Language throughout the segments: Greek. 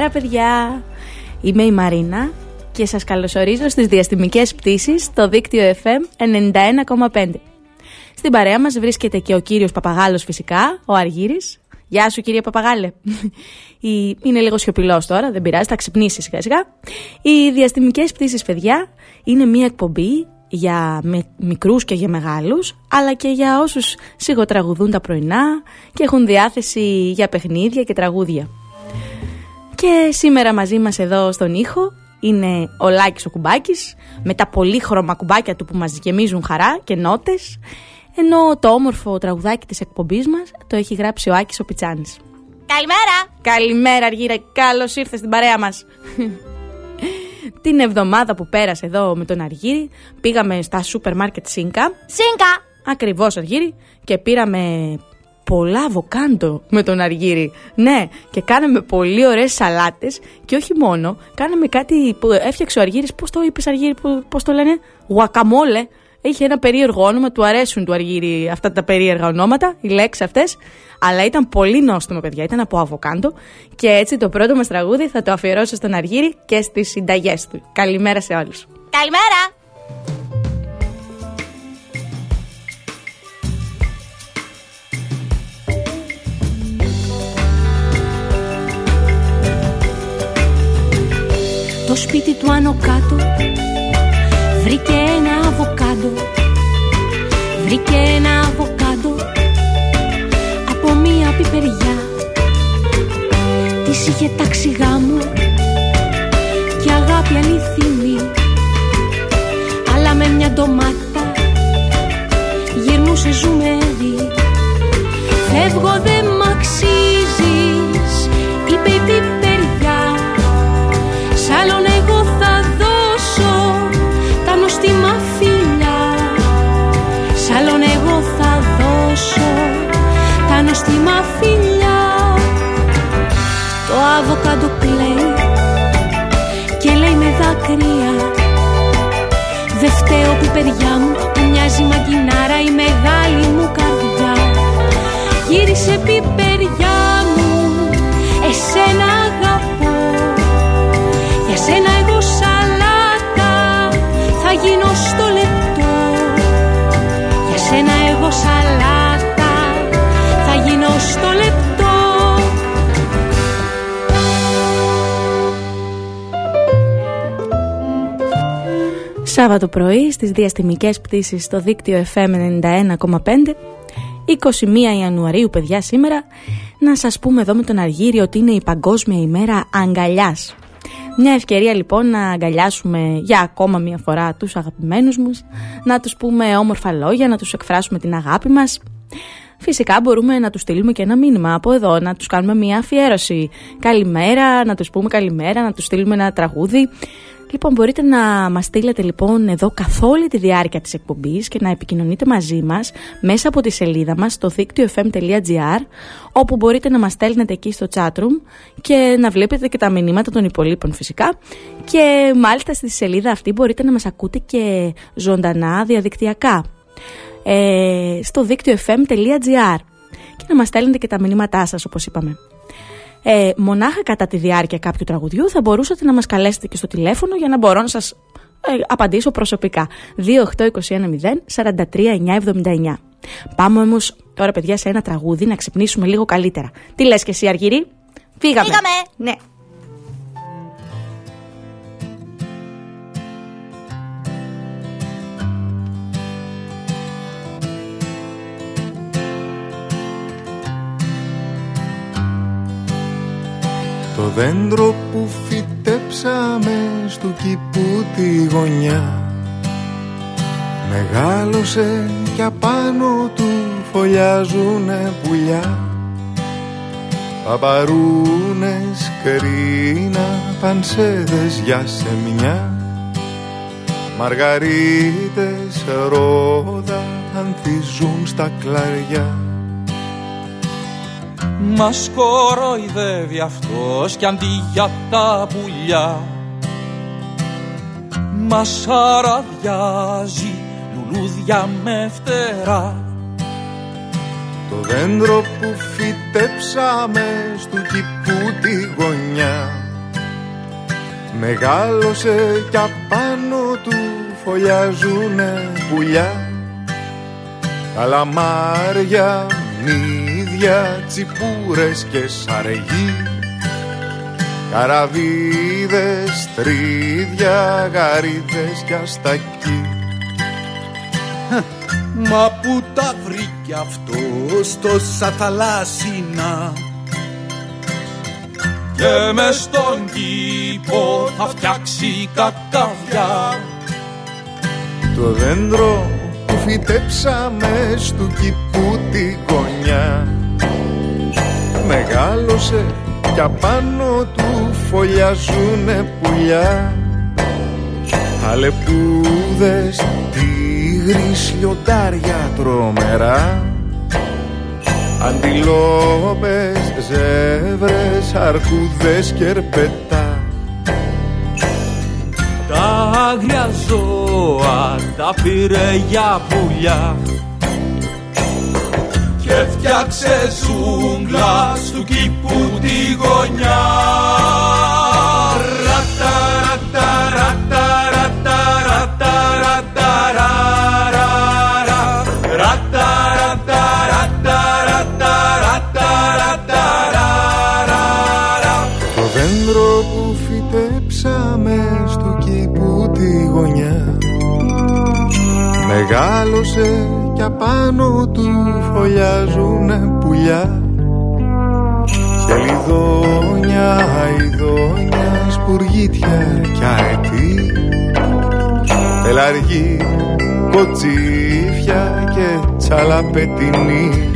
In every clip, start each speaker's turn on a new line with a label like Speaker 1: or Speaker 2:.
Speaker 1: Καλημέρα παιδιά, είμαι η Μαρίνα και σας καλωσορίζω στις διαστημικές πτήσεις στο δίκτυο FM 91,5. Στην παρέα μας βρίσκεται και ο κύριος Παπαγάλος φυσικά, ο Αργύρης. Γεια σου κύριε Παπαγάλε. Η... Είναι λίγο σιωπηλός τώρα, δεν πειράζει, θα ξυπνήσει σιγά σιγά. Οι διαστημικές πτήσεις παιδιά είναι μια εκπομπή για με- μικρούς και για μεγάλους, αλλά και για όσους σιγοτραγουδούν τα πρωινά και έχουν διάθεση για παιχνίδια και τραγούδια. Και σήμερα μαζί μας εδώ στον ήχο είναι ο Λάκης ο Κουμπάκης με τα πολύχρωμα κουμπάκια του που μας γεμίζουν χαρά και νότες ενώ το όμορφο τραγουδάκι της εκπομπής μας το έχει γράψει ο Άκης ο Πιτσάνης.
Speaker 2: Καλημέρα!
Speaker 1: Καλημέρα Αργύρα, καλώς ήρθες στην παρέα μας. Την εβδομάδα που πέρασε εδώ με τον Αργύρη πήγαμε στα σούπερ μάρκετ Σίνκα
Speaker 2: Σίνκα!
Speaker 1: Ακριβώς Αργύρη και πήραμε πολλά αβοκάντο με τον Αργύρη. Ναι, και κάναμε πολύ ωραίες σαλάτες και όχι μόνο, κάναμε κάτι που έφτιαξε ο Αργύρης, πώς το είπες Αργύρη, που- πώς το λένε, γουακαμόλε. Είχε ένα περίεργο όνομα, του αρέσουν του Αργύρη αυτά τα περίεργα ονόματα, οι λέξεις αυτές, αλλά ήταν πολύ νόστιμο παιδιά, ήταν από αβοκάντο και έτσι το πρώτο μας τραγούδι θα το αφιερώσω στον Αργύρη και στις συνταγές του. Καλημέρα σε όλους.
Speaker 2: Καλημέρα!
Speaker 3: Σπίτι του άνω κάτω. Βρήκε ένα αβοκάντο. Βρήκε ένα αβοκάντο Από μία πιπεριά. Της είχε τάξει γάμο Και αγάπη αληθινή. Αλλά με μια ντομάτα Γυρνούσε ζουμερή Φεύγω δεν μ' αξίζεις Είπε η φιλιά. Το αβοκάντο κλαίει και λέει με δάκρυα. Δε φταίω πιπεριά μου που μοιάζει μαγκινάρα η μεγάλη μου
Speaker 1: Σάββατο πρωί στις διαστημικές πτήσεις στο δίκτυο FM 91,5 21 Ιανουαρίου παιδιά σήμερα να σας πούμε εδώ με τον Αργύριο ότι είναι η Παγκόσμια ημέρα αγκαλιάς μια ευκαιρία λοιπόν να αγκαλιάσουμε για ακόμα μια φορά τους αγαπημένους μας να τους πούμε όμορφα λόγια, να τους εκφράσουμε την αγάπη μας Φυσικά μπορούμε να τους στείλουμε και ένα μήνυμα από εδώ, να τους κάνουμε μια αφιέρωση. Καλημέρα, να τους πούμε καλημέρα, να τους στείλουμε ένα τραγούδι. Λοιπόν, μπορείτε να μας στείλετε λοιπόν εδώ καθ' όλη τη διάρκεια της εκπομπής και να επικοινωνείτε μαζί μας μέσα από τη σελίδα μας στο δίκτυο fm.gr όπου μπορείτε να μας στέλνετε εκεί στο chatroom και να βλέπετε και τα μηνύματα των υπολείπων φυσικά και μάλιστα στη σελίδα αυτή μπορείτε να μας ακούτε και ζωντανά διαδικτυακά. ε, στο δίκτυο fm.gr και να μας στέλνετε και τα μηνύματά σας όπως είπαμε. Ε, μονάχα κατά τη διάρκεια κάποιου τραγουδιού θα μπορούσατε να μας καλέσετε και στο τηλέφωνο για να μπορώ να σας ε, απαντήσω προσωπικά. 28210 43979. Πάμε όμως τώρα παιδιά σε ένα τραγούδι να ξυπνήσουμε λίγο καλύτερα. Τι λες και εσύ Αργυρή; Φύγαμε.
Speaker 4: Φύγαμε.
Speaker 1: Ναι.
Speaker 5: Το δέντρο που φυτέψαμε στου κήπου τη γωνιά. Μεγάλωσε κι απάνω του φωλιάζουνε πουλιά. Παπαρούνες, κρίνα, πανσέδες για σεμιά Μαργαρίτες, ρόδα, ανθίζουν στα κλαριά
Speaker 6: μας κοροϊδεύει αυτός κι αντί για τα πουλιά. Μας αραδιάζει λουλούδια με φτερά.
Speaker 5: Το δέντρο που φυτέψαμε στου κήπου τη γωνιά Μεγάλωσε κι απάνω του φωλιάζουνε πουλιά. Καλαμάρια, μύδια, τσιπούρες και σαρεγί Καραβίδες, τρίδια, γαρίδες κι αστακί
Speaker 6: Μα που τα βρήκε αυτός τόσα θαλάσσινα Και με στον κήπο θα φτιάξει κακαβιά
Speaker 5: Το δέντρο που φυτέψαμε στου κήπου τη γωνιά Μεγάλωσε κι απάνω του φωλιάζουνε πουλιά. Αλεπούδες, τίγρης, λιοντάρια τρομερά. Αντιλόπες, ζεύρες, αρκούδες και ερπετά.
Speaker 6: Τα άγρια ζώα τα πήρε για πουλιά Και φτιάξε ζούγκλα στου κήπου τη γωνιά
Speaker 5: Μεγάλωσε κι απάνω του φωλιάζουνε πουλιά. Και λιδόνια, αηδόνια, σπουργίτια κι αετή. Πελαργή, κοτσίφια και τσαλαπετινή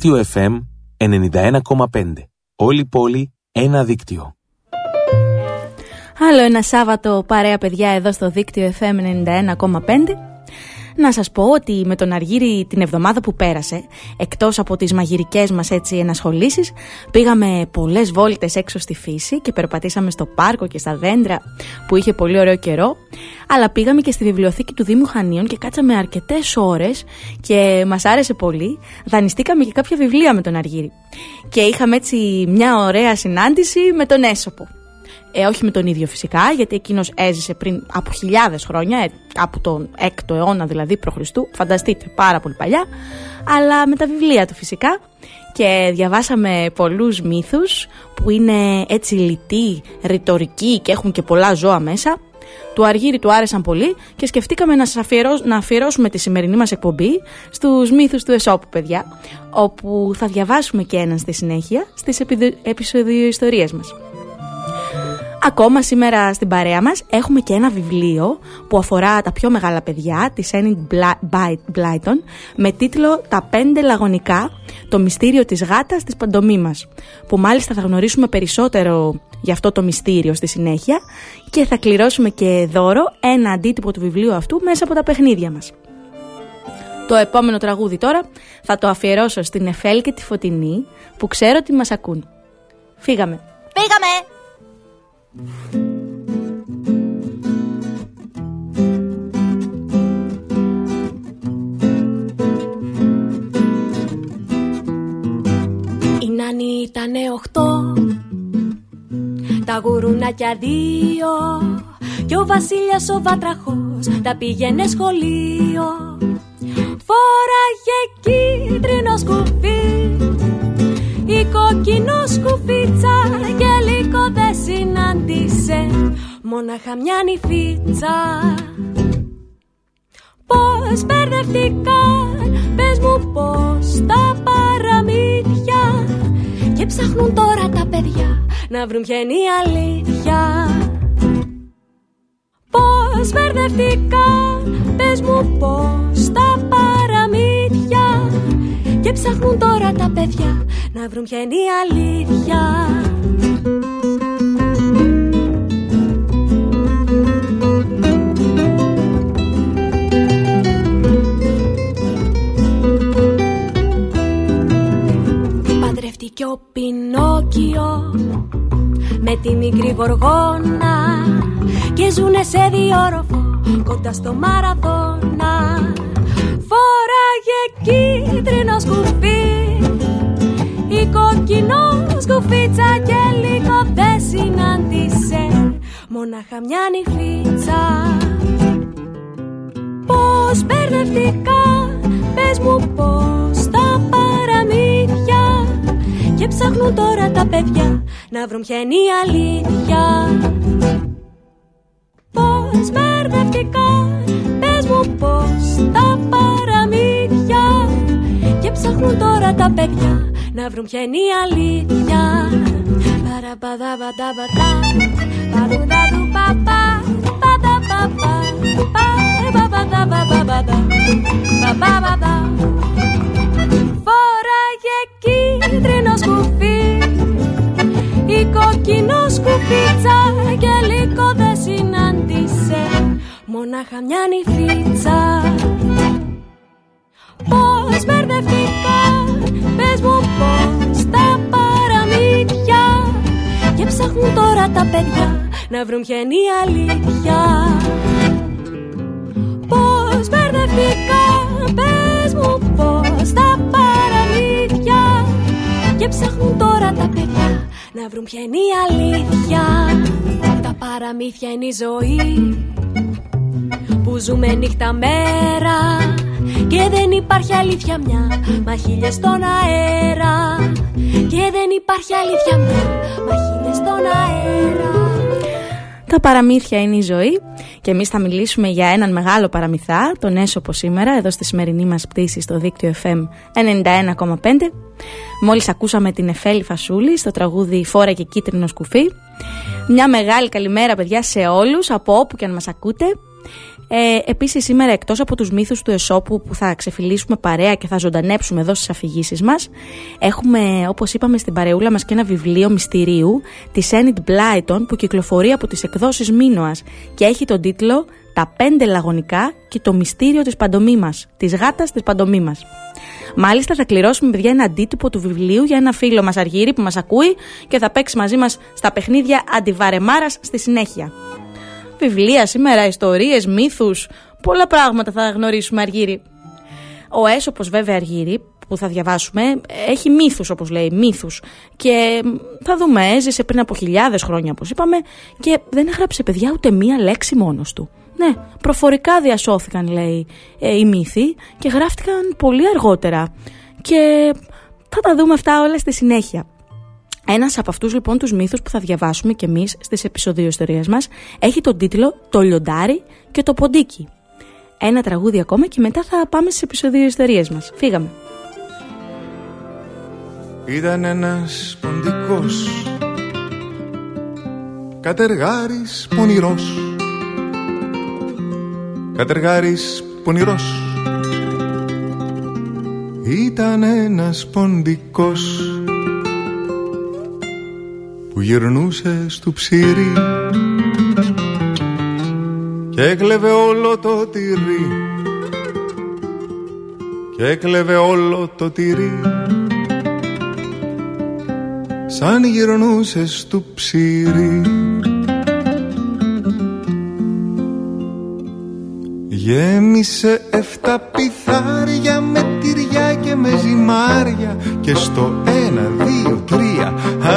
Speaker 7: Δίκτυο FM 91,5. Όλη πόλη, ένα δίκτυο.
Speaker 1: Άλλο ένα Σάββατο παρέα παιδιά εδώ στο δίκτυο FM 91,5. Να σας πω ότι με τον Αργύρι την εβδομάδα που πέρασε, εκτός από τις μαγειρικές μας έτσι ενασχολήσεις, πήγαμε πολλές βόλτες έξω στη φύση και περπατήσαμε στο πάρκο και στα δέντρα που είχε πολύ ωραίο καιρό, αλλά πήγαμε και στη βιβλιοθήκη του Δήμου Χανίων και κάτσαμε αρκετές ώρες και μας άρεσε πολύ. Δανειστήκαμε και κάποια βιβλία με τον Αργύρι. Και είχαμε έτσι μια ωραία συνάντηση με τον Έσωπο. Ε, όχι με τον ίδιο φυσικά, γιατί εκείνος έζησε πριν από χιλιάδες χρόνια, ε, κάπου τον 6ο αιώνα δηλαδή π.Χ. Φανταστείτε, πάρα πολύ παλιά. Αλλά με τα βιβλία του φυσικά. Και διαβάσαμε πολλούς μύθους που είναι έτσι λιτοί, ρητορικοί και έχουν και πολλά ζώα μέσα. Του Αργύρι του άρεσαν πολύ και σκεφτήκαμε να, σας αφιερώ- να αφιερώσουμε τη σημερινή μας εκπομπή στους μύθους του Εσώπου, παιδιά, όπου θα διαβάσουμε και έναν στη συνέχεια στις επεισοδιοϊστορίες μας. Ακόμα σήμερα στην παρέα μας έχουμε και ένα βιβλίο που αφορά τα πιο μεγάλα παιδιά της Enid Bla- Bly- Blyton με τίτλο «Τα πέντε λαγωνικά, το μυστήριο της γάτας της παντομήμας» που μάλιστα θα γνωρίσουμε περισσότερο για αυτό το μυστήριο στη συνέχεια και θα κληρώσουμε και δώρο ένα αντίτυπο του βιβλίου αυτού μέσα από τα παιχνίδια μας. Το επόμενο τραγούδι τώρα θα το αφιερώσω στην Εφέλ και τη Φωτεινή που ξέρω ότι μας ακούν. Φύγαμε!
Speaker 4: Φύγαμε!
Speaker 3: Η Νάνη ήτανε οχτώ Τα γουρουνάκια δύο Κι ο Βασίλιας ο Βάτραχος Τα πήγαινε σχολείο Μόναχα μια νυφίτσα. Πώς μπερδευτήκαν, πες μου πώς τα παραμύθια. Και ψάχνουν τώρα τα παιδιά να βρουν ποια είναι η αλήθεια. Πώς μπερδευτήκαν, πες μου πώς τα παραμύθια. Και ψάχνουν τώρα τα παιδιά να βρουν ποια είναι η αλήθεια Παντρεύτηκε ο Πινόκιο με τη μικρή γοργόνα και ζουνε σε διόροφο κοντά στο Μαραδόνα. Φόραγε κίτρινο σκουφί η κόκκινο σκουφίτσα και λίγο δεν συνάντησε μόναχα μια νυφίτσα. Πώς μπερδευτικά, ψάχνουν τώρα τα παιδιά να βρουν ποια είναι η αλήθεια. Πώς μπερδευτικά, πες μου πώς τα παραμύθια και ψάχνουν τώρα τα παιδιά να βρουν ποια είναι η αλήθεια. Παραπαδά, πατά, πατά, του παπά, πατά, παπά, παπά, παπά, Φόραγε κίτρινος σκουφί η κόκκινος σκουφίτσα και λίγο δεν συνάντησε. Μόναχα μια νυφίτσα. Πώς μπερδευτικά, πες μου πώς τα παραμύθια. Και ψάχνουν τώρα τα παιδιά να βρουν ποια είναι η αλήθεια. Πώς μπερδευτικά, πες μου πώς Και ψάχνουν τώρα τα παιδιά να βρουν ποια είναι η αλήθεια. Τα παραμύθια είναι η ζωή που ζούμε νύχτα μέρα. Και δεν υπάρχει αλήθεια μια μα χίλιες στον αέρα. Και δεν υπάρχει αλήθεια μια μα χίλιες στον αέρα
Speaker 1: Τα παραμύθια είναι η ζωή και εμείς θα μιλήσουμε για έναν μεγάλο παραμυθά, τον Έσωπο σήμερα, εδώ στη σημερινή μας πτήση στο δίκτυο FM 91,5. Μόλις ακούσαμε την Εφέλη Φασούλη στο τραγούδι «Φόρα και κίτρινο σκουφί». Μια μεγάλη καλημέρα παιδιά σε όλους, από όπου και αν μας ακούτε. Ε, επίσης σήμερα εκτός από τους μύθους του Εσώπου που θα ξεφυλίσουμε παρέα και θα ζωντανέψουμε εδώ στις αφηγήσεις μας έχουμε όπως είπαμε στην παρεούλα μας και ένα βιβλίο μυστηρίου της Enid Blyton που κυκλοφορεί από τις εκδόσεις Μίνωας και έχει τον τίτλο «Τα πέντε λαγωνικά και το μυστήριο της παντομήμας, της γάτας της παντομήμας». Μάλιστα θα κληρώσουμε παιδιά ένα αντίτυπο του βιβλίου για ένα φίλο μας Αργύρι που μας ακούει και θα παίξει μαζί μας στα παιχνίδια αντιβαρεμάρας στη συνέχεια βιβλία σήμερα, ιστορίες, μύθους, πολλά πράγματα θα γνωρίσουμε Αργύρι. Ο έσωπος βέβαια Αργύρι που θα διαβάσουμε έχει μύθους όπως λέει, μύθους και θα δούμε έζησε πριν από χιλιάδες χρόνια όπως είπαμε και δεν έγραψε παιδιά ούτε μία λέξη μόνος του. Ναι, προφορικά διασώθηκαν λέει ε, οι μύθοι και γράφτηκαν πολύ αργότερα και θα τα δούμε αυτά όλα στη συνέχεια. Ένας από αυτούς λοιπόν τους μύθους που θα διαβάσουμε κι εμείς στις επεισοδίου ιστορίας μας έχει τον τίτλο «Το λιοντάρι και το ποντίκι». Ένα τραγούδι ακόμα και μετά θα πάμε στις επεισοδίου ιστορίες μας. Φύγαμε.
Speaker 5: Ήταν ένας ποντικός Κατεργάρης πονηρός Κατεργάρης πονηρός Ήταν ένας ποντικός Που γυρνούσε στο ψήρι Και έκλεβε όλο το τυρί. Και έκλεβε όλο το τυρί. Σαν γυρνούσες του ψήρι. Γέμισε εφτά πιθάρια με τυριά και με ζυμάρια Και στο ένα, δύο, τρία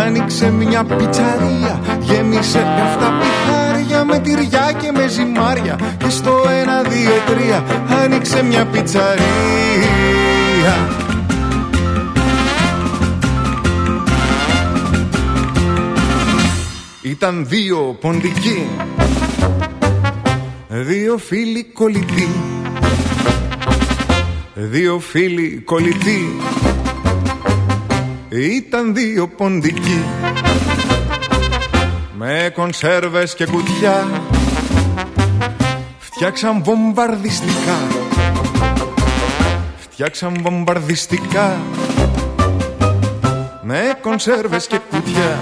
Speaker 5: άνοιξε μια πιτσαρία Γέμισε εφτά πιθάρια με τυριά και με ζυμάρια Και στο ένα, δύο, τρία άνοιξε μια πιτσαρία. Ήταν δύο ποντικοί Δύο φίλοι κολλητοί Δύο φίλοι κολλητοί Ήταν δύο ποντικοί. Με κονσέρβες και κουτιά. Φτιάξαν βομβαρδιστικά. Φτιάξαν βομβαρδιστικά. Με κονσέρβες και κουτιά.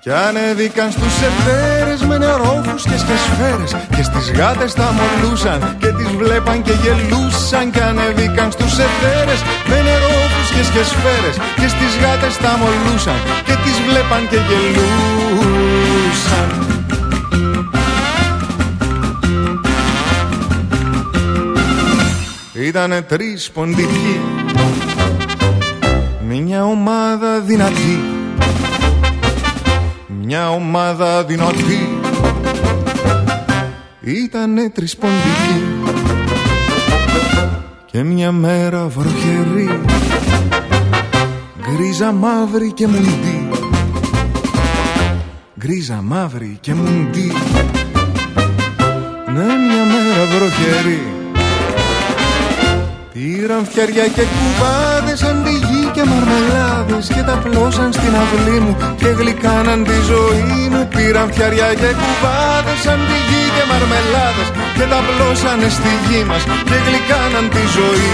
Speaker 5: Κι ανέβηκαν στους εφαίρες με νερόφουσκες και σφαίρες. Και στις γάτες τα μολούσαν και τις βλέπαν και γελούσαν. Κι ανέβηκαν στους εφαίρες με νερόφουσκες και σφαίρες Και στις γάτες τα μολούσαν και τις βλέπαν και γελούσαν. Ήτανε τρεις ποντικοί Μια ομάδα δυνατή μια ομάδα δυνατή. Ήτανε τρισποντική Και μια μέρα βροχερή Γκρίζα μαύρη και μουντή. Γκρίζα μαύρη και μουντή. Ναι μια μέρα βροχερή. Πήραν φτιαριά και κουβάδες αντιγεί και μαρμελάδες Και τα πλώσαν στην αυλή μου και γλυκάναν τη ζωή μου. Πήραν φτιαριά και κουβάδες αντιγεί και μαρμελάδες Και τα πλώσανε στη γη μας και γλυκάναν τη ζωή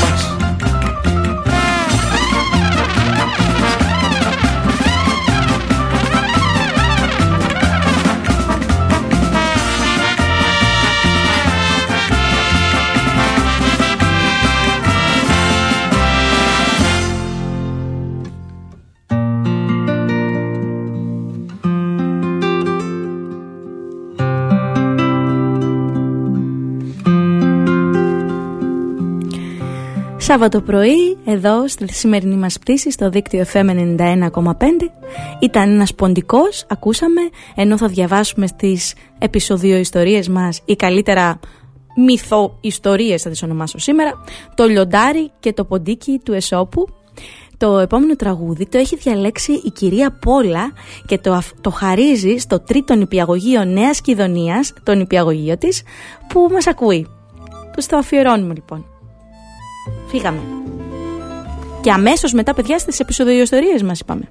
Speaker 5: μας
Speaker 1: Σάββατο πρωί, εδώ στη σημερινή μας πτήση στο δίκτυο FM 91,5 ήταν ένας ποντικός, ακούσαμε, ενώ θα διαβάσουμε στις επεισοδιο ιστορίες μας ή καλύτερα μυθο ιστορίες θα τις ονομάσω σήμερα, το λιοντάρι και το ποντίκι του Εσώπου. Το επόμενο τραγούδι το έχει διαλέξει η κυρία Πόλα και το, αφ- το χαρίζει στο τρίτο νηπιαγωγείο Νέας Κιδωνίας, το νηπιαγωγείο της, που μας ακούει. Τους το αφιερώνουμε λοιπόν. Φύγαμε. Και αμέσως μετά, παιδιά, στις επεισοδιοστορίες μας είπαμε.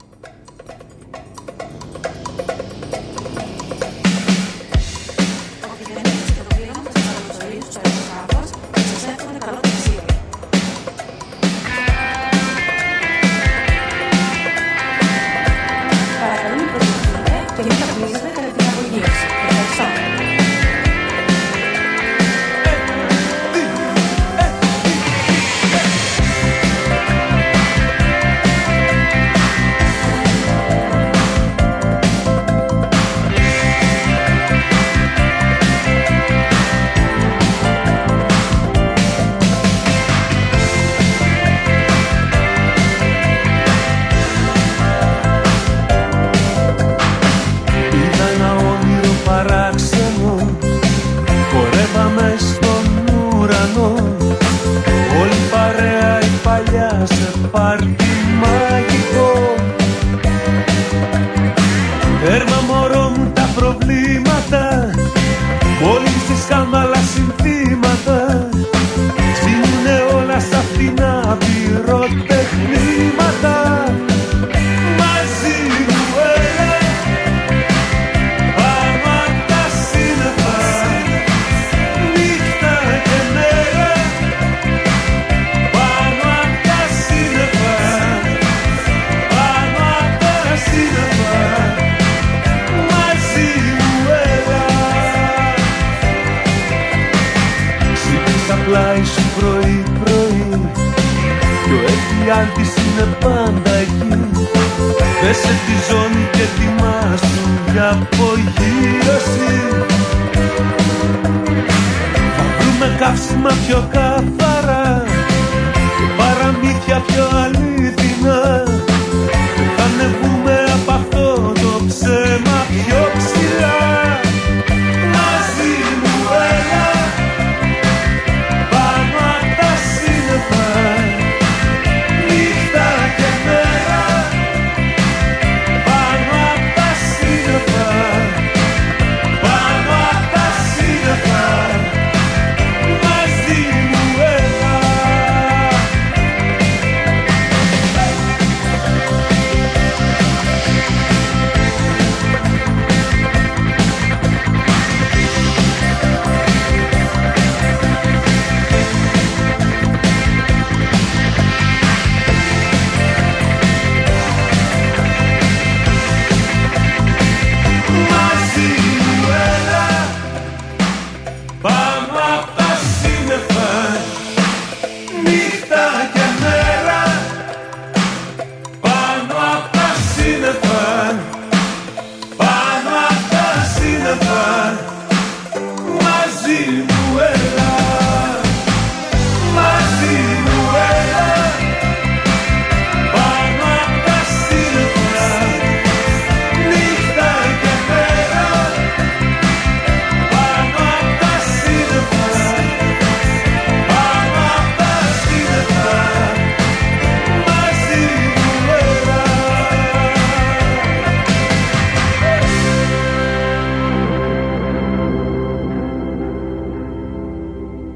Speaker 8: Καύσιμα πιο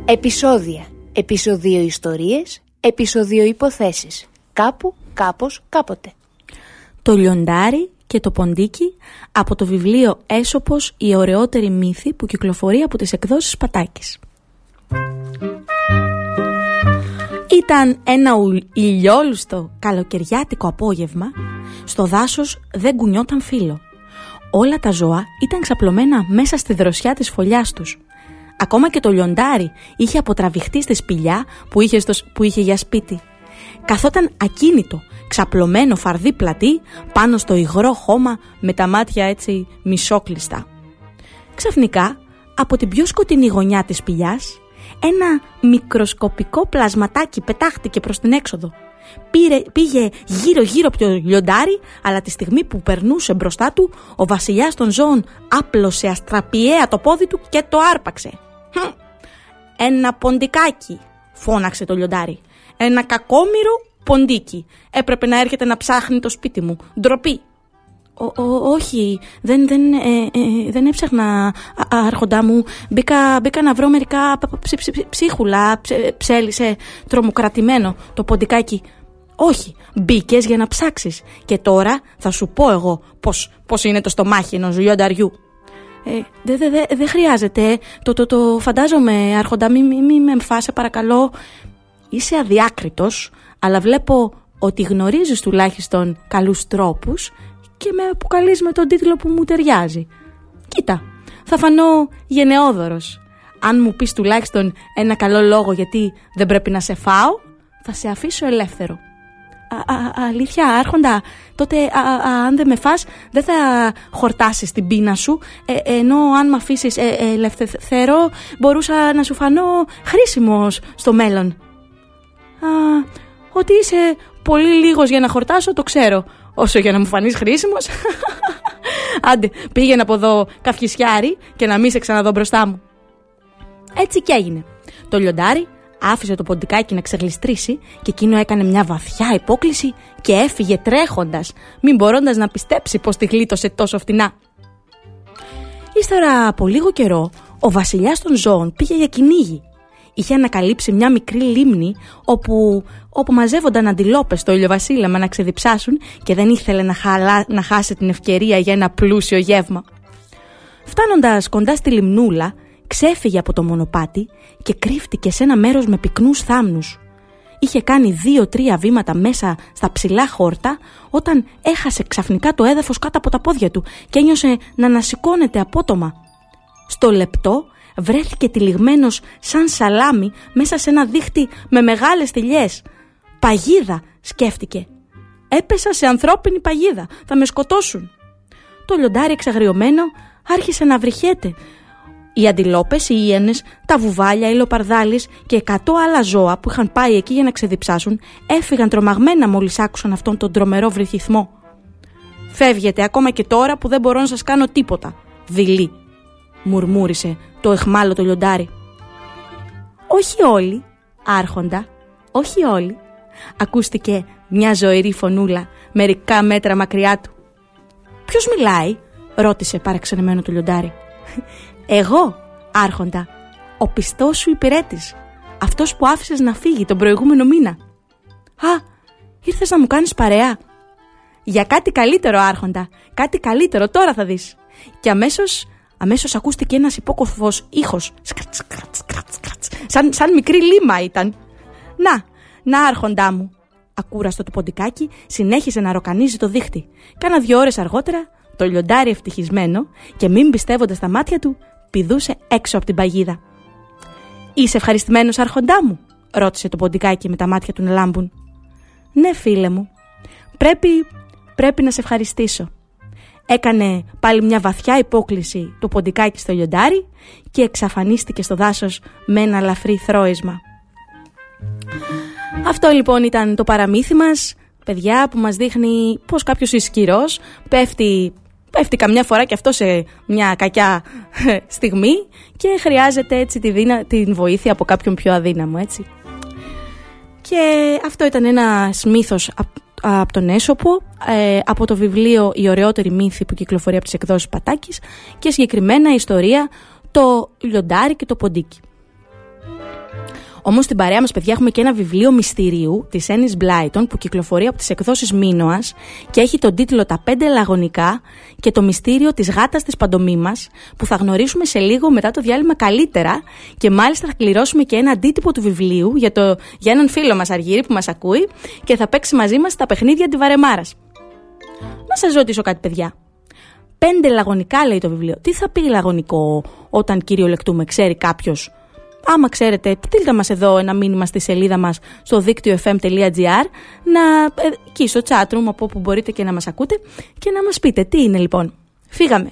Speaker 1: Επισόδια. Επισοδίο ιστορίες. Επισοδίο υποθέσεις. Κάπου, κάπως, κάποτε. Το λιοντάρι και το ποντίκι από το βιβλίο «Έσωπος η ωραιότερη μύθη» που κυκλοφορεί από τις εκδόσεις Πατάκης. Ήταν ένα ου- ηλιόλουστο καλοκαιριάτικο απόγευμα. Στο δάσος δεν κουνιόταν φύλλο. Όλα τα ζώα ήταν ξαπλωμένα μέσα στη δροσιά της φωλιάς τους. Ακόμα και το λιοντάρι είχε αποτραβηχτεί στη σπηλιά που είχε, στο, σ- που είχε για σπίτι. Καθόταν ακίνητο, ξαπλωμένο φαρδί πλατή πάνω στο υγρό χώμα με τα μάτια έτσι μισόκλειστα. Ξαφνικά, από την πιο σκοτεινή γωνιά της σπηλιάς, ένα μικροσκοπικό πλασματάκι πετάχτηκε προς την έξοδο. Πήρε, πήγε γύρω-γύρω από το λιοντάρι, αλλά τη στιγμή που περνούσε μπροστά του, ο βασιλιάς των ζώων άπλωσε αστραπιαία το πόδι του και το άρπαξε. «Χμ, Ένα ποντικάκι, φώναξε το λιοντάρι. Ένα κακόμοιρο ποντίκι. Έπρεπε να έρχεται να ψάχνει το σπίτι μου. Ντροπή. «Ο- ο- όχι, δεν, δεν, ε, ε, δεν έψαχνα α- α, άρχοντά μου. Μπήκα, μπήκα να βρω μερικά π- ψ- ψ- ψίχουλα, ψ- ψέλισε τρομοκρατημένο το ποντικάκι. Όχι, μπήκες για να ψάξεις. Και τώρα θα σου πω εγώ πώς, πώς είναι το στομάχι ενός λιονταριού. Ε, δεν δε, δε, δεν χρειάζεται. Το, το, το φαντάζομαι, Άρχοντα, μη, μη, μη με εμφάσε παρακαλώ. Είσαι αδιάκριτος, αλλά βλέπω ότι γνωρίζεις τουλάχιστον καλούς τρόπους και με αποκαλείς με τον τίτλο που μου ταιριάζει. Κοίτα, θα φανώ γενναιόδωρος. Αν μου πεις τουλάχιστον ένα καλό λόγο γιατί δεν πρέπει να σε φάω, θα σε αφήσω ελεύθερο. Α, α, αλήθεια, άρχοντα, τότε α, α, α, αν δεν με φας, δεν θα χορτάσεις την πείνα σου, ε, ενώ αν με αφήσεις ε, ελευθερό, μπορούσα να σου φανώ χρήσιμος στο μέλλον. Α, ότι είσαι πολύ λίγος για να χορτάσω, το ξέρω. Όσο για να μου φανείς χρήσιμος. Άντε, πήγαινε από εδώ καυχισιάρι και να μην σε ξαναδώ μπροστά μου. Έτσι και έγινε. Το λιοντάρι άφησε το ποντικάκι να ξεγλιστρήσει και εκείνο έκανε μια βαθιά υπόκληση και έφυγε τρέχοντας, μην μπορώντας να πιστέψει πως τη γλίτωσε τόσο φτηνά. Ύστερα από λίγο καιρό, ο βασιλιάς των ζώων πήγε για κυνήγι. Είχε ανακαλύψει μια μικρή λίμνη όπου, όπου μαζεύονταν αντιλόπες στο ηλιοβασίλεμα να ξεδιψάσουν και δεν ήθελε να, χαλά, να χάσει την ευκαιρία για ένα πλούσιο γεύμα. Φτάνοντας κοντά στη λιμνούλα, ξέφυγε από το μονοπάτι και κρύφτηκε σε ένα μέρος με πυκνούς θάμνους. Είχε κάνει δύο-τρία βήματα μέσα στα ψηλά χόρτα όταν έχασε ξαφνικά το έδαφος κάτω από τα πόδια του και ένιωσε να ανασηκώνεται απότομα. Στο λεπτό βρέθηκε τυλιγμένος σαν σαλάμι μέσα σε ένα δίχτυ με μεγάλες θηλιές. Παγίδα, σκέφτηκε. Έπεσα σε ανθρώπινη παγίδα. Θα με σκοτώσουν. Το λιοντάρι εξαγριωμένο άρχισε να βρυχέται. Οι αντιλόπες, οι ίενες, τα βουβάλια, οι λοπαρδάλει και εκατό άλλα ζώα που είχαν πάει εκεί για να ξεδιψάσουν έφυγαν τρομαγμένα μόλις άκουσαν αυτόν τον τρομερό βρυχυθμό. Φεύγετε ακόμα και τώρα που δεν μπορώ να σας κάνω τίποτα. Δειλή, μουρμούρισε το εχμάλωτο λιοντάρι. Όχι όλοι, άρχοντα, όχι όλοι. Ακούστηκε μια ζωηρή φωνούλα μερικά μέτρα μακριά του. Ποιος μιλάει, ρώτησε παραξενεμένο το λιοντάρι. Εγώ, άρχοντα, ο πιστός σου υπηρέτης. Αυτός που άφησες να φύγει τον προηγούμενο μήνα. Α, ήρθες να μου κάνεις παρέα. Για κάτι καλύτερο, άρχοντα. Κάτι καλύτερο, τώρα θα δεις. Και αμέσως αμέσως ακούστηκε ένας υπόκοφος ήχος. Σκρατ, σκρατ, σκρατ, σκρατ. Σαν, σαν μικρή λίμα ήταν. Να, να, άρχοντά μου. Ακούραστο το ποντικάκι συνέχισε να ροκανίζει το δίχτυ. Κάνα δύο ώρες αργότερα, το λιοντάρι ευτυχισμένο και μην πιστεύοντας τα μάτια του, πηδούσε έξω από την παγίδα. Είσαι ευχαριστημένος, Άρχοντά μου, ρώτησε το ποντικάκι με τα μάτια του να λάμπουν. Ναι, φίλε μου. Πρέπει, πρέπει να σε ευχαριστήσω. Έκανε πάλι μια βαθιά υπόκληση το ποντικάκι στο λιοντάρι και εξαφανίστηκε στο δάσος με ένα λαφρύ θρόισμα. Αυτό λοιπόν ήταν το παραμύθι μας, παιδιά, που μας δείχνει πως κάποιος ισχυρός πέφτει, πέφτει καμιά φορά και αυτό σε μια κακιά στιγμή και χρειάζεται έτσι τη δίνα, την βοήθεια από κάποιον πιο αδύναμο, έτσι. Και αυτό ήταν ένας μύθος από τον Έσοπο, ε, από το βιβλίο «Η ωραιότερη μύθη» που κυκλοφορεί από τις εκδόσεις Πατάκης και συγκεκριμένα η ιστορία «Το λιοντάρι και το ποντίκι». Όμως στην παρέα μας, παιδιά, έχουμε και ένα βιβλίο μυστηρίου της Έννη Μπλάιτον που κυκλοφορεί από τις εκδόσεις Μίνωα και έχει τον τίτλο Τα πέντε λαγωνικά και το μυστήριο της γάτας της παντομήμα που θα γνωρίσουμε σε λίγο μετά το διάλειμμα καλύτερα και μάλιστα θα κληρώσουμε και ένα αντίτυπο του βιβλίου για, το, για έναν φίλο μας Αργύρι που μας ακούει και θα παίξει μαζί μας τα παιχνίδια τη Βαρεμάρα. Να σας ρωτήσω κάτι, παιδιά. Πέντε λαγωνικά λέει το βιβλίο. Τι θα πει λαγωνικό όταν κυριολεκτούμε, ξέρει κάποιος άμα ξέρετε, στείλτε μας εδώ ένα μήνυμα στη σελίδα μας στο δίκτυο fm.gr να, ε, εκεί στο chatroom από όπου μπορείτε και να μας ακούτε και να μας πείτε τι είναι λοιπόν; Φύγαμε.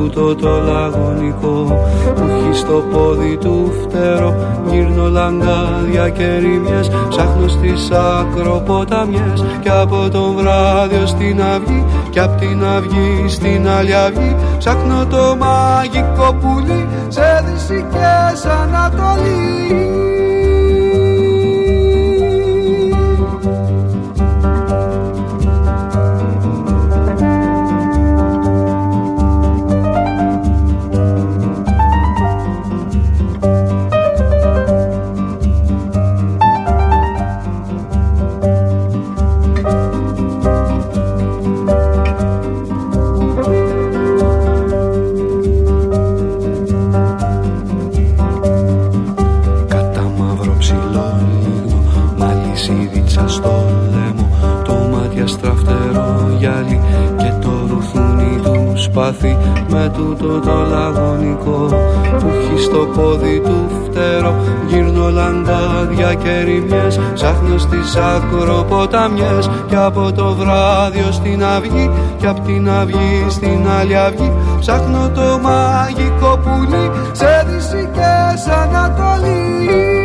Speaker 9: Τούτο το λαγωνικό. Που έχει στο πόδι του φτερό Γύρνω λαγκάδια και ρήμιες Ψάχνω στις ακροποταμιές. Και από το βράδυ στην αυγή Και απ' την αυγή στην άλλη αυγή. Ψάχνω το μαγικό πουλί Σε δύση και σ' ανατολή Μαλισίδιτσα στο λαιμό Το μάτι αστραφτερό γυάλι Και το ρουθούνι του σπάθη Με τούτο το λαγωνικό Που έχει στο πόδι του φτερό. Γύρνω λαγκάδια και ρημιές Ψάχνω στις ακροποταμιές Και από το βράδυ ως την αυγή Και απ' την αυγή στην άλλη αυγή. Ψάχνω το μαγικό πουλί Σε δύση και σ' ανατολή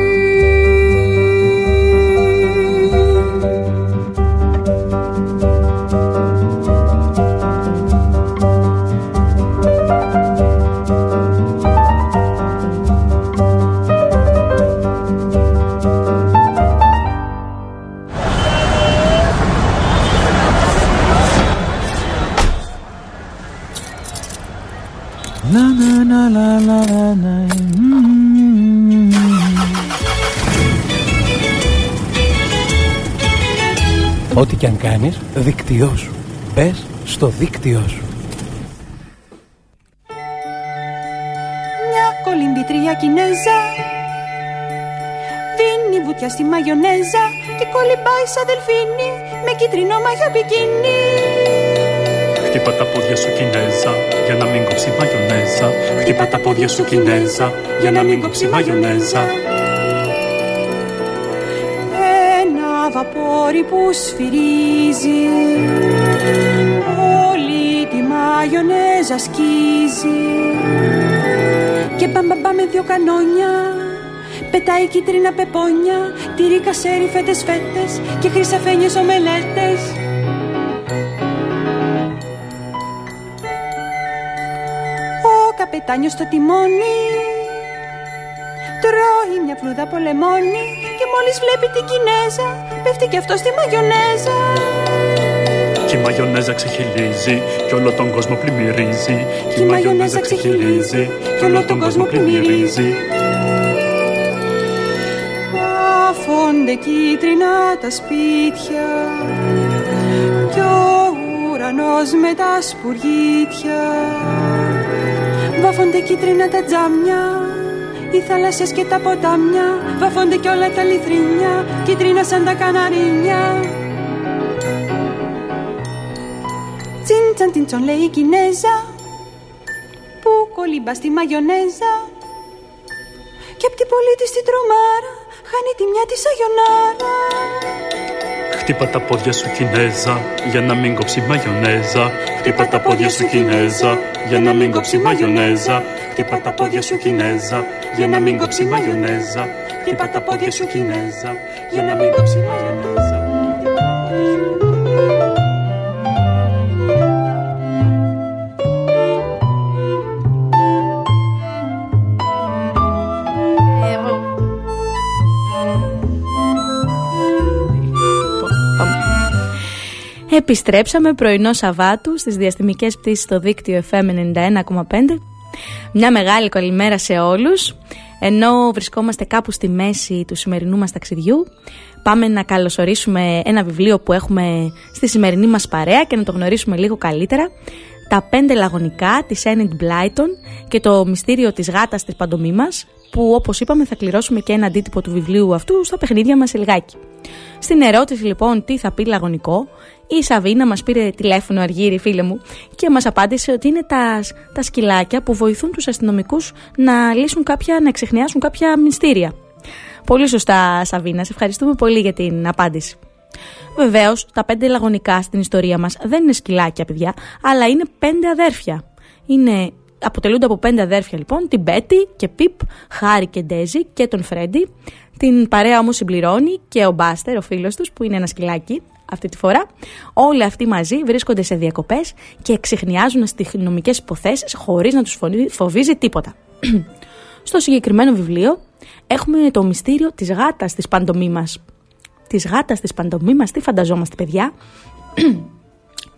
Speaker 10: Ό,τι και αν κάνεις, δίκτυό σου. Μπες στο δίκτυό σου.
Speaker 11: Μια κολυμπήτρια Κινέζα Δίνει βουτιά στη μαγιονέζα Και κολυμπάει σαν δελφίνι Με κίτρινο μαγιό μπικίνι
Speaker 12: Χτύπα τα πόδια σου Κινέζα για να μην κόψει μαγιονέζα. Χτύπα τα πόδια σου Κινέζα για να μην κόψει μαγιονέζα.
Speaker 11: Βαπόρι που σφυρίζει. Όλη τη μαγιονέζα σκίζει Και μπαμπαμπα με δυο κανόνια. Πετάει κίτρινα πεπόνια. Τυρί κασέρι φέτες φέτες. Και χρυσαφένιες ομελέτες. Ο καπετάνιος στο τιμόνι. Τρώει μια φλούδα από λεμόνι Και μόλις βλέπει την Κινέζα Πέφτει και αυτό στη μαγιονέζα
Speaker 12: Κι η μαγιονέζα ξεχυλίζει κι όλο τον κόσμο πλημμυρίζει. Κι η μαγιονέζα ξεχυλίζει κι όλο τον κόσμο πλημμυρίζει.
Speaker 11: Βάφονται κίτρινα τα σπίτια Κι ο ουρανός με τα σπουργίτια Βάφονται κίτρινα τα τζάμια Οι θάλασσες και τα ποτάμια Βάφονται κι όλα τα λιθρίνια Κίτρινα σαν τα καναρίνια. Τσιν τσαν λέει η Κινέζα Που κολύμπα στη μαγιονέζα. Και απ' την πολίτη στην τρομάρα Χάνει τη μια της αγιονάρα.
Speaker 12: Χτύπα τα πόδια σου Κινέζα για να μην κόψει μαγιονέζα. Χτύπα τα πόδια σου Κινέζα για να μην κόψει μαγιονέζα. Χτύπα τα πόδια σου Κινέζα για να μην κόψει μαγιονέζα. Χτύπα τα πόδια σου Κινέζα για να μην κόψει μαγιονέζα.
Speaker 1: Επιστρέψαμε πρωινό Σαββάτου στις διαστημικές πτήσεις στο δίκτυο FM 91,5. Μια μεγάλη καλημέρα σε όλους. Ενώ βρισκόμαστε κάπου στη μέση του σημερινού μας ταξιδιού, πάμε να καλωσορίσουμε ένα βιβλίο που έχουμε στη σημερινή μας παρέα και να το γνωρίσουμε λίγο καλύτερα. Τα πέντε λαγωνικά της Enid Blyton και το μυστήριο της γάτας της παντομήμας, που όπως είπαμε θα κληρώσουμε και ένα αντίτυπο του βιβλίου αυτού στα παιχνίδια μας σε λιγάκι. Στην ερώτηση λοιπόν τι θα πει λαγωνικό, η Σαβίνα μας πήρε τηλέφωνο αργύρι φίλε μου και μας απάντησε ότι είναι τα, τα σκυλάκια που βοηθούν τους αστυνομικούς να λύσουν κάποια, να εξεχνιάσουν κάποια μυστήρια. Πολύ σωστά Σαβίνα, σε ευχαριστούμε πολύ για την απάντηση. Βεβαίως, τα πέντε λαγωνικά στην ιστορία μας δεν είναι σκυλάκια, παιδιά, αλλά είναι πέντε αδέρφια. Είναι, αποτελούνται από πέντε αδέρφια, λοιπόν, την Μπέτι και Πιπ, Χάρη και Ντέζι και τον Φρέντι. Την παρέα όμως συμπληρώνει και ο Μπάστερ, ο φίλος τους, που είναι ένα σκυλάκι αυτή τη φορά. Όλοι αυτοί μαζί βρίσκονται σε διακοπές και εξεχνιάζουν αστυνομικέ υποθέσεις χωρίς να τους φοβίζει τίποτα. Στο συγκεκριμένο βιβλίο έχουμε το μυστήριο της γάτας της παντομήμας. Της γάτας της παντομήμας, τι φανταζόμαστε παιδιά;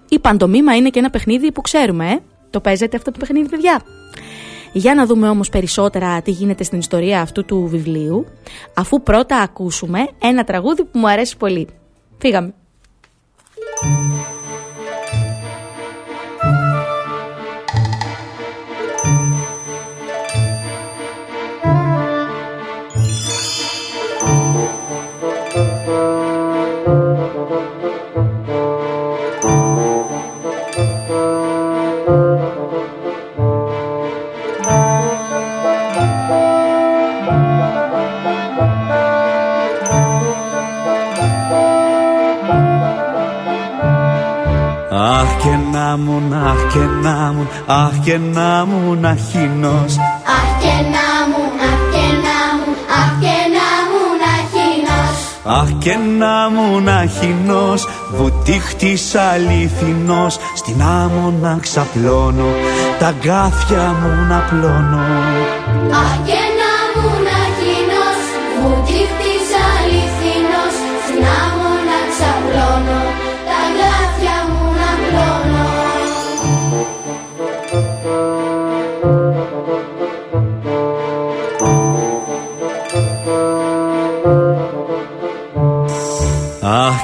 Speaker 1: Η παντομήμα είναι και ένα παιχνίδι που ξέρουμε, ε; Το παίζετε αυτό το παιχνίδι παιδιά; Για να δούμε όμως περισσότερα τι γίνεται στην ιστορία αυτού του βιβλίου, αφού πρώτα ακούσουμε ένα τραγούδι που μου αρέσει πολύ. Φύγαμε.
Speaker 9: Αχ και να μου, αχ και να μου να χυνός
Speaker 4: Αχ και να μου, αχ και να μου, αχ και να μου να χυνός
Speaker 9: Αχ και να μου να χυνός Βουτύχτης αληθινός. Στην άμμο να ξαπλώνω Τα γκάθια μου να πλώνω.
Speaker 4: Αχ και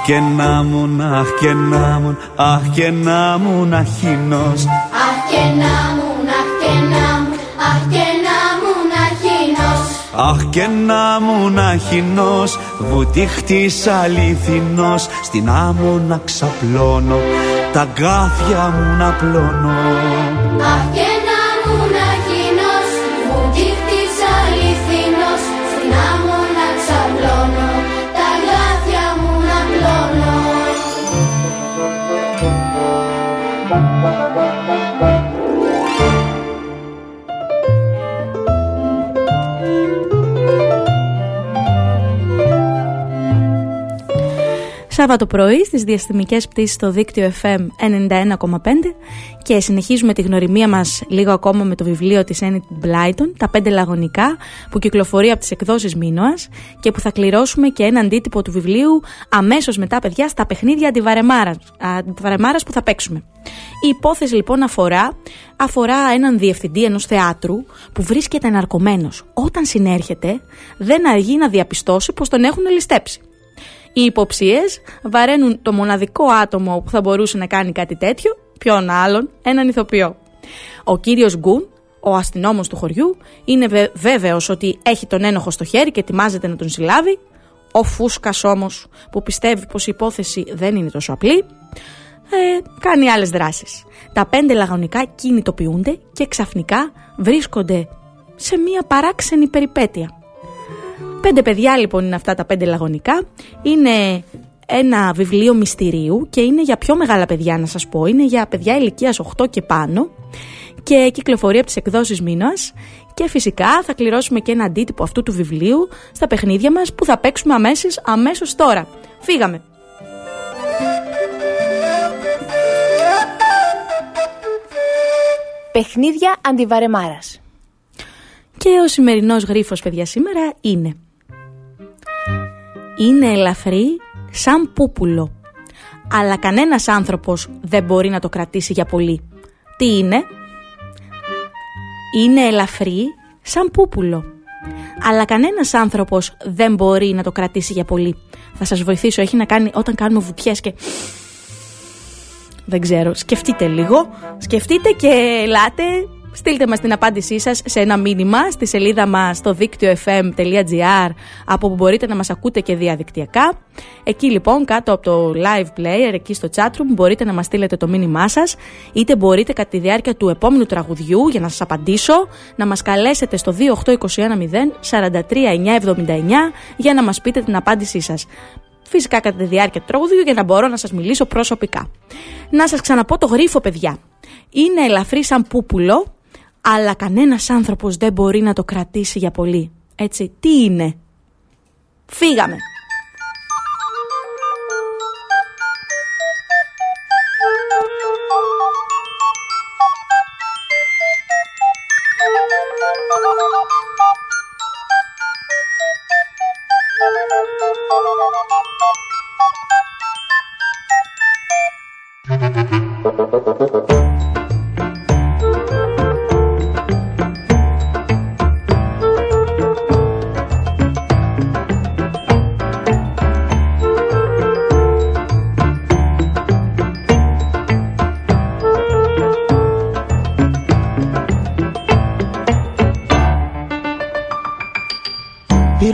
Speaker 9: και να μου, αχ και να μου, αχ και να μου να χινός
Speaker 4: Αχ και να μου, αχ και να μου, αχ και να μου να χινός
Speaker 9: Αχ και να μου να χινός, βουτύχτης αληθινός. Στην άμμο να ξαπλώνω, τα γκάθια μου να πλώνω
Speaker 1: Σάββατο πρωί στις διαστημικές πτήσεις στο δίκτυο FM 91,5 και συνεχίζουμε τη γνωριμία μας λίγο ακόμα με το βιβλίο της Enid Blyton, τα πέντε λαγωνικά που κυκλοφορεί από τις εκδόσεις Μίνωας και που θα κληρώσουμε και ένα αντίτυπο του βιβλίου αμέσως μετά παιδιά στα παιχνίδια αντιβαρεμάρας, αντιβαρεμάρας που θα παίξουμε. Η υπόθεση λοιπόν αφορά, αφορά έναν διευθυντή ενός θεάτρου που βρίσκεται εναρκωμένος. Όταν συνέρχεται δεν αργεί να διαπιστώσει πως τον έχουν ληστέψει. Οι υποψίες βαραίνουν το μοναδικό άτομο που θα μπορούσε να κάνει κάτι τέτοιο, ποιον άλλον, έναν ηθοποιό. Ο κύριος Γκουν, ο αστυνόμος του χωριού, είναι βε- βέβαιος ότι έχει τον ένοχο στο χέρι και ετοιμάζεται να τον συλλάβει. Ο Φούσκας όμως, που πιστεύει πως η υπόθεση δεν είναι τόσο απλή, ε, κάνει άλλες δράσεις. Τα πέντε λαγωνικά κινητοποιούνται και ξαφνικά βρίσκονται σε μία παράξενη περιπέτεια. Πέντε παιδιά λοιπόν είναι αυτά τα πέντε λαγωνικά. Είναι ένα βιβλίο μυστηρίου και είναι για πιο μεγάλα παιδιά να σας πω. Είναι για παιδιά ηλικίας 8 και πάνω και κυκλοφορεί από τις εκδόσεις Μίνωας και φυσικά θα κληρώσουμε και ένα αντίτυπο αυτού του βιβλίου στα παιχνίδια μας που θα παίξουμε αμέσως, αμέσως τώρα. Φύγαμε!
Speaker 13: Παιχνίδια αντιβαρεμάρας.
Speaker 1: Και ο σημερινός γρίφος παιδιά σήμερα είναι Είναι ελαφρύ σαν πούπουλο. Αλλά κανένας άνθρωπος δεν μπορεί να το κρατήσει για πολύ. Τι είναι; Είναι ελαφρύ σαν πούπουλο. Αλλά κανένας άνθρωπος δεν μπορεί να το κρατήσει για πολύ. Θα σας βοηθήσω, έχει να κάνει όταν κάνουμε βουτιές και... Δεν ξέρω, σκεφτείτε λίγο Σκεφτείτε και ελάτε Στείλτε μας την απάντησή σας σε ένα μήνυμα στη σελίδα μας στο δίκτυο fm.gr από που μπορείτε να μας ακούτε και διαδικτυακά. Εκεί λοιπόν κάτω από το live player, εκεί στο chatroom μπορείτε να μας στείλετε το μήνυμά σας είτε μπορείτε κατά τη διάρκεια του επόμενου τραγουδιού για να σας απαντήσω να μας καλέσετε στο 28210 43979 για να μας πείτε την απάντησή σας. Φυσικά κατά τη διάρκεια του τραγουδιού για να μπορώ να σας μιλήσω προσωπικά. Να σας ξαναπώ το γρίφο παιδιά. Είναι ελαφρύ σαν πούπουλο αλλά κανένας άνθρωπος δεν μπορεί να το κρατήσει για πολύ. Έτσι, τι είναι; Φύγαμε.
Speaker 14: Πήρα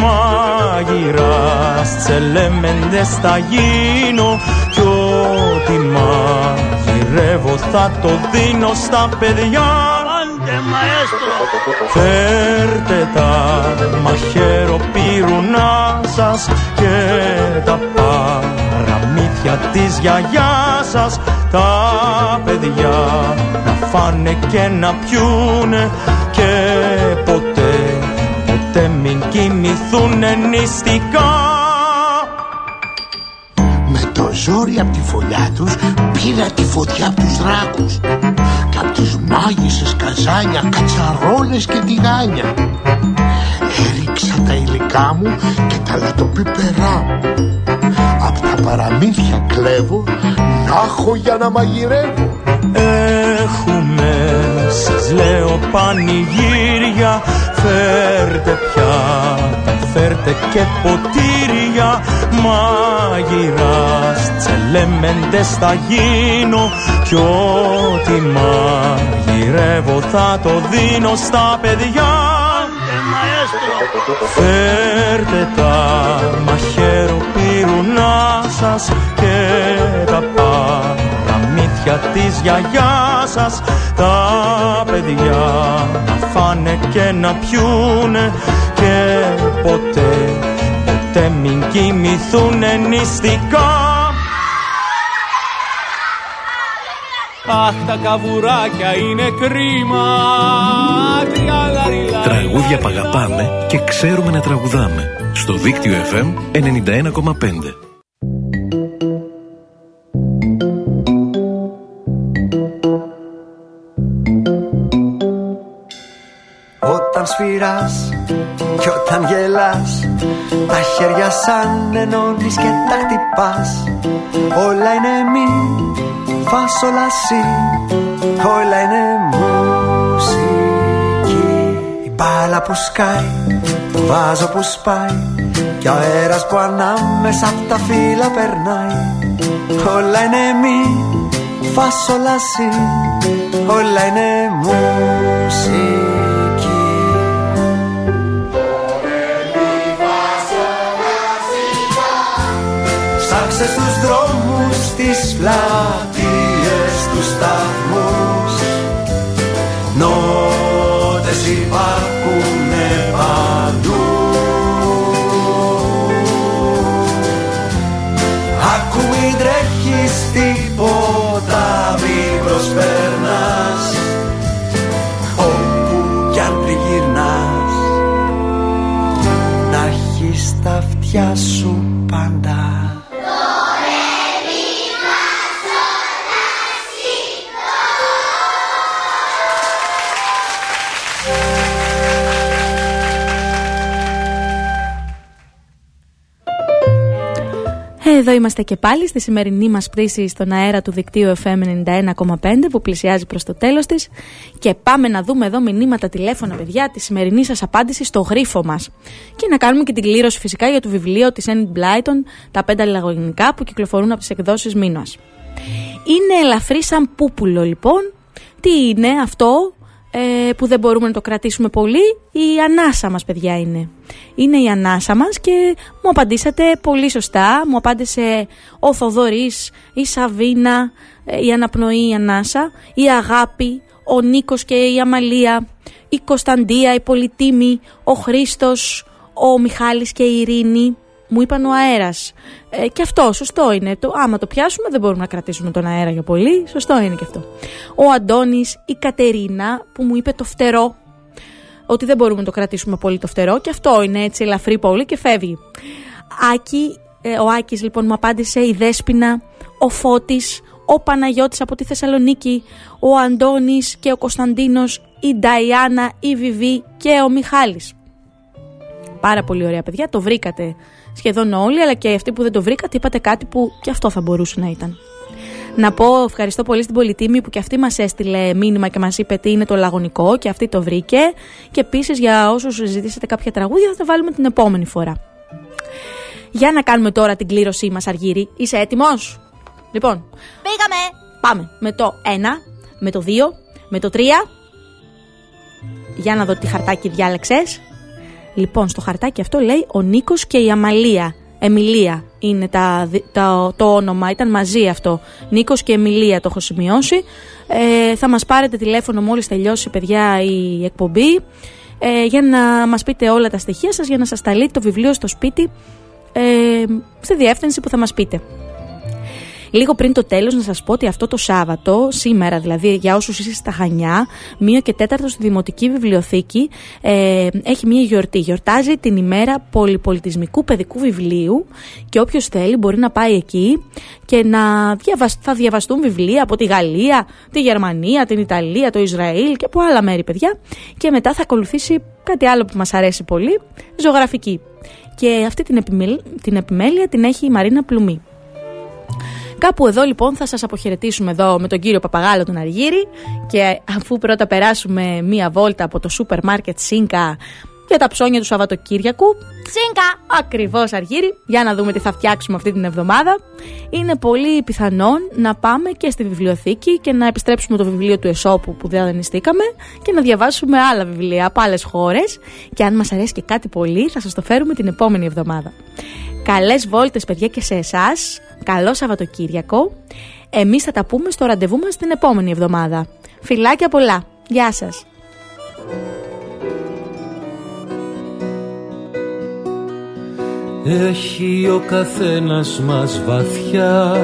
Speaker 14: μάγειρας τσελέμεντες θα γίνω κι ό,τι μαγειρεύω θα το δίνω στα παιδιά. Φέρτε τα μαχαιροπύρουνα σας και τα παραμύθια της γιαγιάς σας. Τα παιδιά να φάνε και να πιούνε και ποτέ, ποτέ μην κοιμηθούν νηστικά.
Speaker 15: Με το ζόρι από τη φωλιά τους πήρα τη φωτιά από τους δράκους και από τις μάγισσες καζάνια, κατσαρόλες και τηγάνια. Έριξα τα υλικά μου και τα λατοπίπερά μου Απ' τα παραμύθια κλέβω να έχω για να μαγειρεύω.
Speaker 14: Έχουμες, σας λέω πανηγύρια Φέρτε πιάτα, φέρτε και ποτήρια Μάγειρας, τσελέμεντες θα γίνω Κι ό,τι μαγειρεύω θα το δίνω στα παιδιά. Φέρτε τα μαχαίρο πυρουνά σας και τα παραμύθια της γιαγιάς σας τα παιδιά να φάνε και να πιούνε και ποτέ, ποτέ μην κοιμηθούνε νηστικά
Speaker 6: Αχ τα καβουράκια είναι κρίμα
Speaker 16: Τραγούδια που αγαπάμε και ξέρουμε να τραγουδάμε. Στο δίκτυο FM 91,5.
Speaker 17: Σφυράς. Και όταν γελάς Τα χέρια σαν ενώνεις και τα χτυπάς. Όλα είναι μη, φας όλα σι. Όλα είναι μουσική. Η μπάλα που σκάει, το βάζο που σπάει. Και ο αέρας που ανάμεσα απ' τα φύλλα περνάει. Όλα είναι μη, φας όλα σι. Όλα είναι μουσική στις πλατείες, τους σταθμούς. Νότες υπάρχουνε παντού. Άκου μην τρέχεις τίποτα μην προσπέρνας Όπου κι αν τριγυρνάς Να έχεις τα αυτιά σου
Speaker 1: Εδώ είμαστε και πάλι στη σημερινή μας πτήση στον αέρα του δικτύου FM 91,5 που πλησιάζει προς το τέλος της και πάμε να δούμε εδώ μηνύματα τηλέφωνα παιδιά τη σημερινή σας απάντηση στο γρίφο μας και να κάνουμε και την κλήρωση φυσικά για το βιβλίο της Enid Blyton τα πέντε λαγωνικά που κυκλοφορούν από τις εκδόσεις Μίνωας. Είναι ελαφρύ σαν πούπουλο λοιπόν. Τι είναι αυτό; Ε, που δεν μπορούμε να το κρατήσουμε πολύ, η ανάσα μας παιδιά είναι. Είναι η ανάσα μας και μου απαντήσατε πολύ σωστά. Μου απάντησε ο Θοδωρής, η Σαβίνα, ε, η Αναπνοή, η Ανάσα, η Αγάπη, ο Νίκος και η Αμαλία, η Κωνσταντία, η Πολυτίμη, ο Χρήστος, ο Μιχάλης και η Ειρήνη. Μου είπαν ο αέρας. Ε, και αυτό, σωστό είναι. Το, άμα το πιάσουμε, δεν μπορούμε να κρατήσουμε τον αέρα για πολύ. Σωστό είναι και αυτό. Ο Αντώνης, η Κατερίνα, που μου είπε το φτερό. Ότι δεν μπορούμε να το κρατήσουμε πολύ το φτερό. Και αυτό είναι έτσι ελαφρύ πολύ και φεύγει. Άκη, ε, ο Άκης λοιπόν μου απάντησε η Δέσποινα, ο Φώτης, ο Παναγιώτης από τη Θεσσαλονίκη, ο Αντώνης και ο Κωνσταντίνος, η Νταϊάννα, η Βιβί και ο Μιχάλης. Πάρα πολύ ωραία παιδιά, το βρήκατε σχεδόν όλοι, αλλά και αυτοί που δεν το βρήκατε είπατε κάτι που και αυτό θα μπορούσε να ήταν. Να πω ευχαριστώ πολύ στην Πολυτήμη που και αυτή μας έστειλε μήνυμα και μας είπε τι είναι το λαγωνικό και αυτή το βρήκε και επίσης για όσους ζητήσατε κάποια τραγούδια θα τα βάλουμε την επόμενη φορά. Για να κάνουμε τώρα την κλήρωσή μας Αργύρι. Είσαι έτοιμος; Λοιπόν,
Speaker 8: Πήγαμε!
Speaker 1: πάμε με το 1, με το 2, με το 3. Για να δω τι χαρτάκι διάλεξες. Λοιπόν, στο χαρτάκι αυτό λέει ο Νίκος και η Αμαλία. Εμιλία είναι τα, δι- τα- το όνομα, ήταν μαζί αυτό. Νίκος και Εμιλία το έχω σημειώσει. Ε, θα μας πάρετε τηλέφωνο μόλις τελειώσει παιδιά η εκπομπή ε, για να μας πείτε όλα τα στοιχεία σας για να σας σταλεί το βιβλίο στο σπίτι ε, στη διεύθυνση που θα μας πείτε. Λίγο πριν το τέλος, να σας πω ότι αυτό το Σάββατο, σήμερα δηλαδή, για όσους είστε στα Χανιά, 1 και 4 στη Δημοτική Βιβλιοθήκη, ε, έχει μία γιορτή. Γιορτάζει την ημέρα πολυπολιτισμικού παιδικού βιβλίου και όποιος θέλει μπορεί να πάει εκεί και να διαβασ... θα διαβαστούν βιβλία από τη Γαλλία, τη Γερμανία, την Ιταλία, το Ισραήλ και από άλλα μέρη, παιδιά. Και μετά θα ακολουθήσει κάτι άλλο που μας αρέσει πολύ, ζωγραφική. Και αυτή την, την επιμέλεια την έχει η Μαρίνα Πλουμή. Κάπου εδώ λοιπόν θα σας αποχαιρετήσουμε εδώ με τον κύριο Παπαγάλο τον Αργύρη και αφού πρώτα περάσουμε μία βόλτα από το σούπερ μάρκετ Σίνκα για τα ψώνια του Σαββατοκύριακου.
Speaker 13: Σίνκα!
Speaker 1: Ακριβώς αργύρι, για να δούμε τι θα φτιάξουμε αυτή την εβδομάδα. Είναι πολύ πιθανόν να πάμε και στη βιβλιοθήκη και να επιστρέψουμε το βιβλίο του Εσώπου που δεν δανειστήκαμε και να διαβάσουμε άλλα βιβλία από άλλες χώρες. Και αν μας αρέσει και κάτι πολύ, θα σας το φέρουμε την επόμενη εβδομάδα. Καλές βόλτες, παιδιά, και σε εσάς. Καλό Σαββατοκύριακο. Εμείς θα τα πούμε στο ραντεβού μας την επόμενη εβδομάδα. Φιλάκια πολλά. Γεια σας.
Speaker 8: Έχει ο καθένας μας βαθιά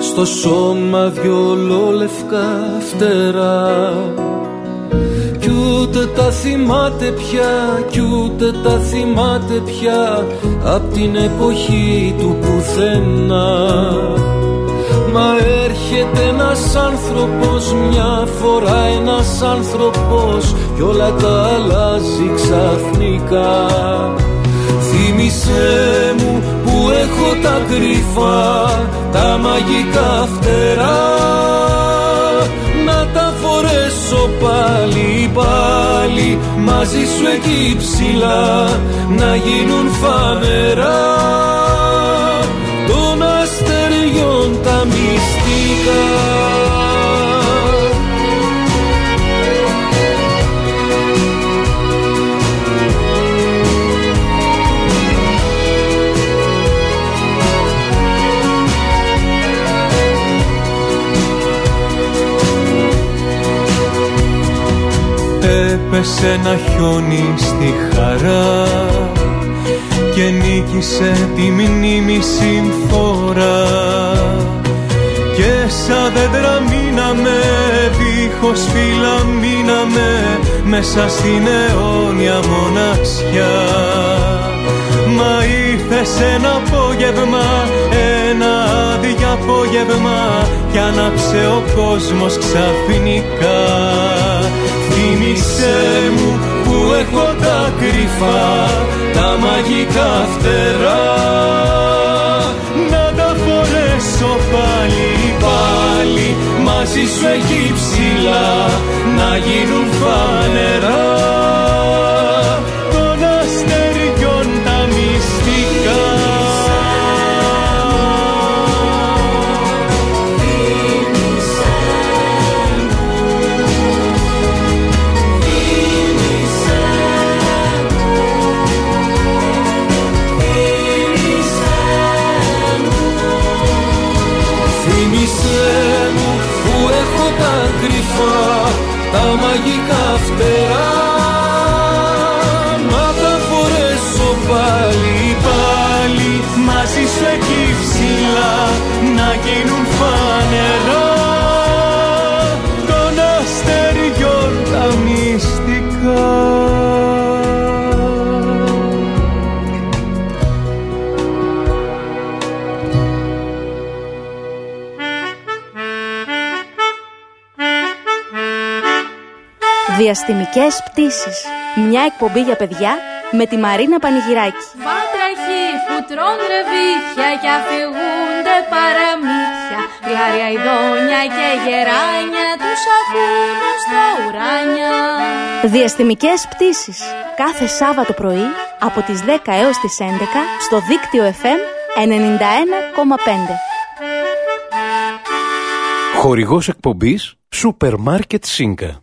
Speaker 8: Στο σώμα δυο λευκά φτερά Κι ούτε τα θυμάται πια Κι ούτε τα θυμάται πια Απ' την εποχή του πουθενά. Μα έρχεται ένας άνθρωπος μια φορά ένας άνθρωπος Κι όλα τα αλλάζει ξαφνικά. Θύμησέ μου που έχω τα κρυφά τα μαγικά φτερά. να τα φορέσω πάλι πάλι μαζί σου εκεί ψηλά να γίνουν φανερά. Των αστεριών τα μυστικά Έπεσε ένα χιόνι στη χαρά και νίκησε τη μνήμη συμφορά. Και σαν δέντρα μείναμε δίχως φύλλα μείναμε μέσα στην αιώνια μοναξιά Μα ήρθες ένα απόγευμα, ένα άδειο απόγευμα κι άναψε ο κόσμος ξαφνικά. Θύμησέ μου που έχω τα κρυφά τα μαγικά φτερά. Να τα φορέσω πάλι πάλι μαζί σου εκεί ψηλά να γίνουν φανερά
Speaker 1: Διαστημικές πτήσεις. Μια εκπομπή για παιδιά με τη Μαρίνα Πανηγυράκη.
Speaker 2: Βάτραχοι που τρών ρεβίθια και αφηγούνται παραμύθια. Γλάρια ειδόνια και γεράνια τους ακούν στα ουράνια.
Speaker 1: Διαστημικές πτήσεις. Κάθε Σάββατο πρωί από τις 10 έως τις 11 στο δίκτυο FM 91,5.
Speaker 16: Χορηγός εκπομπής Σούπερ Μάρκετ Σίνκα.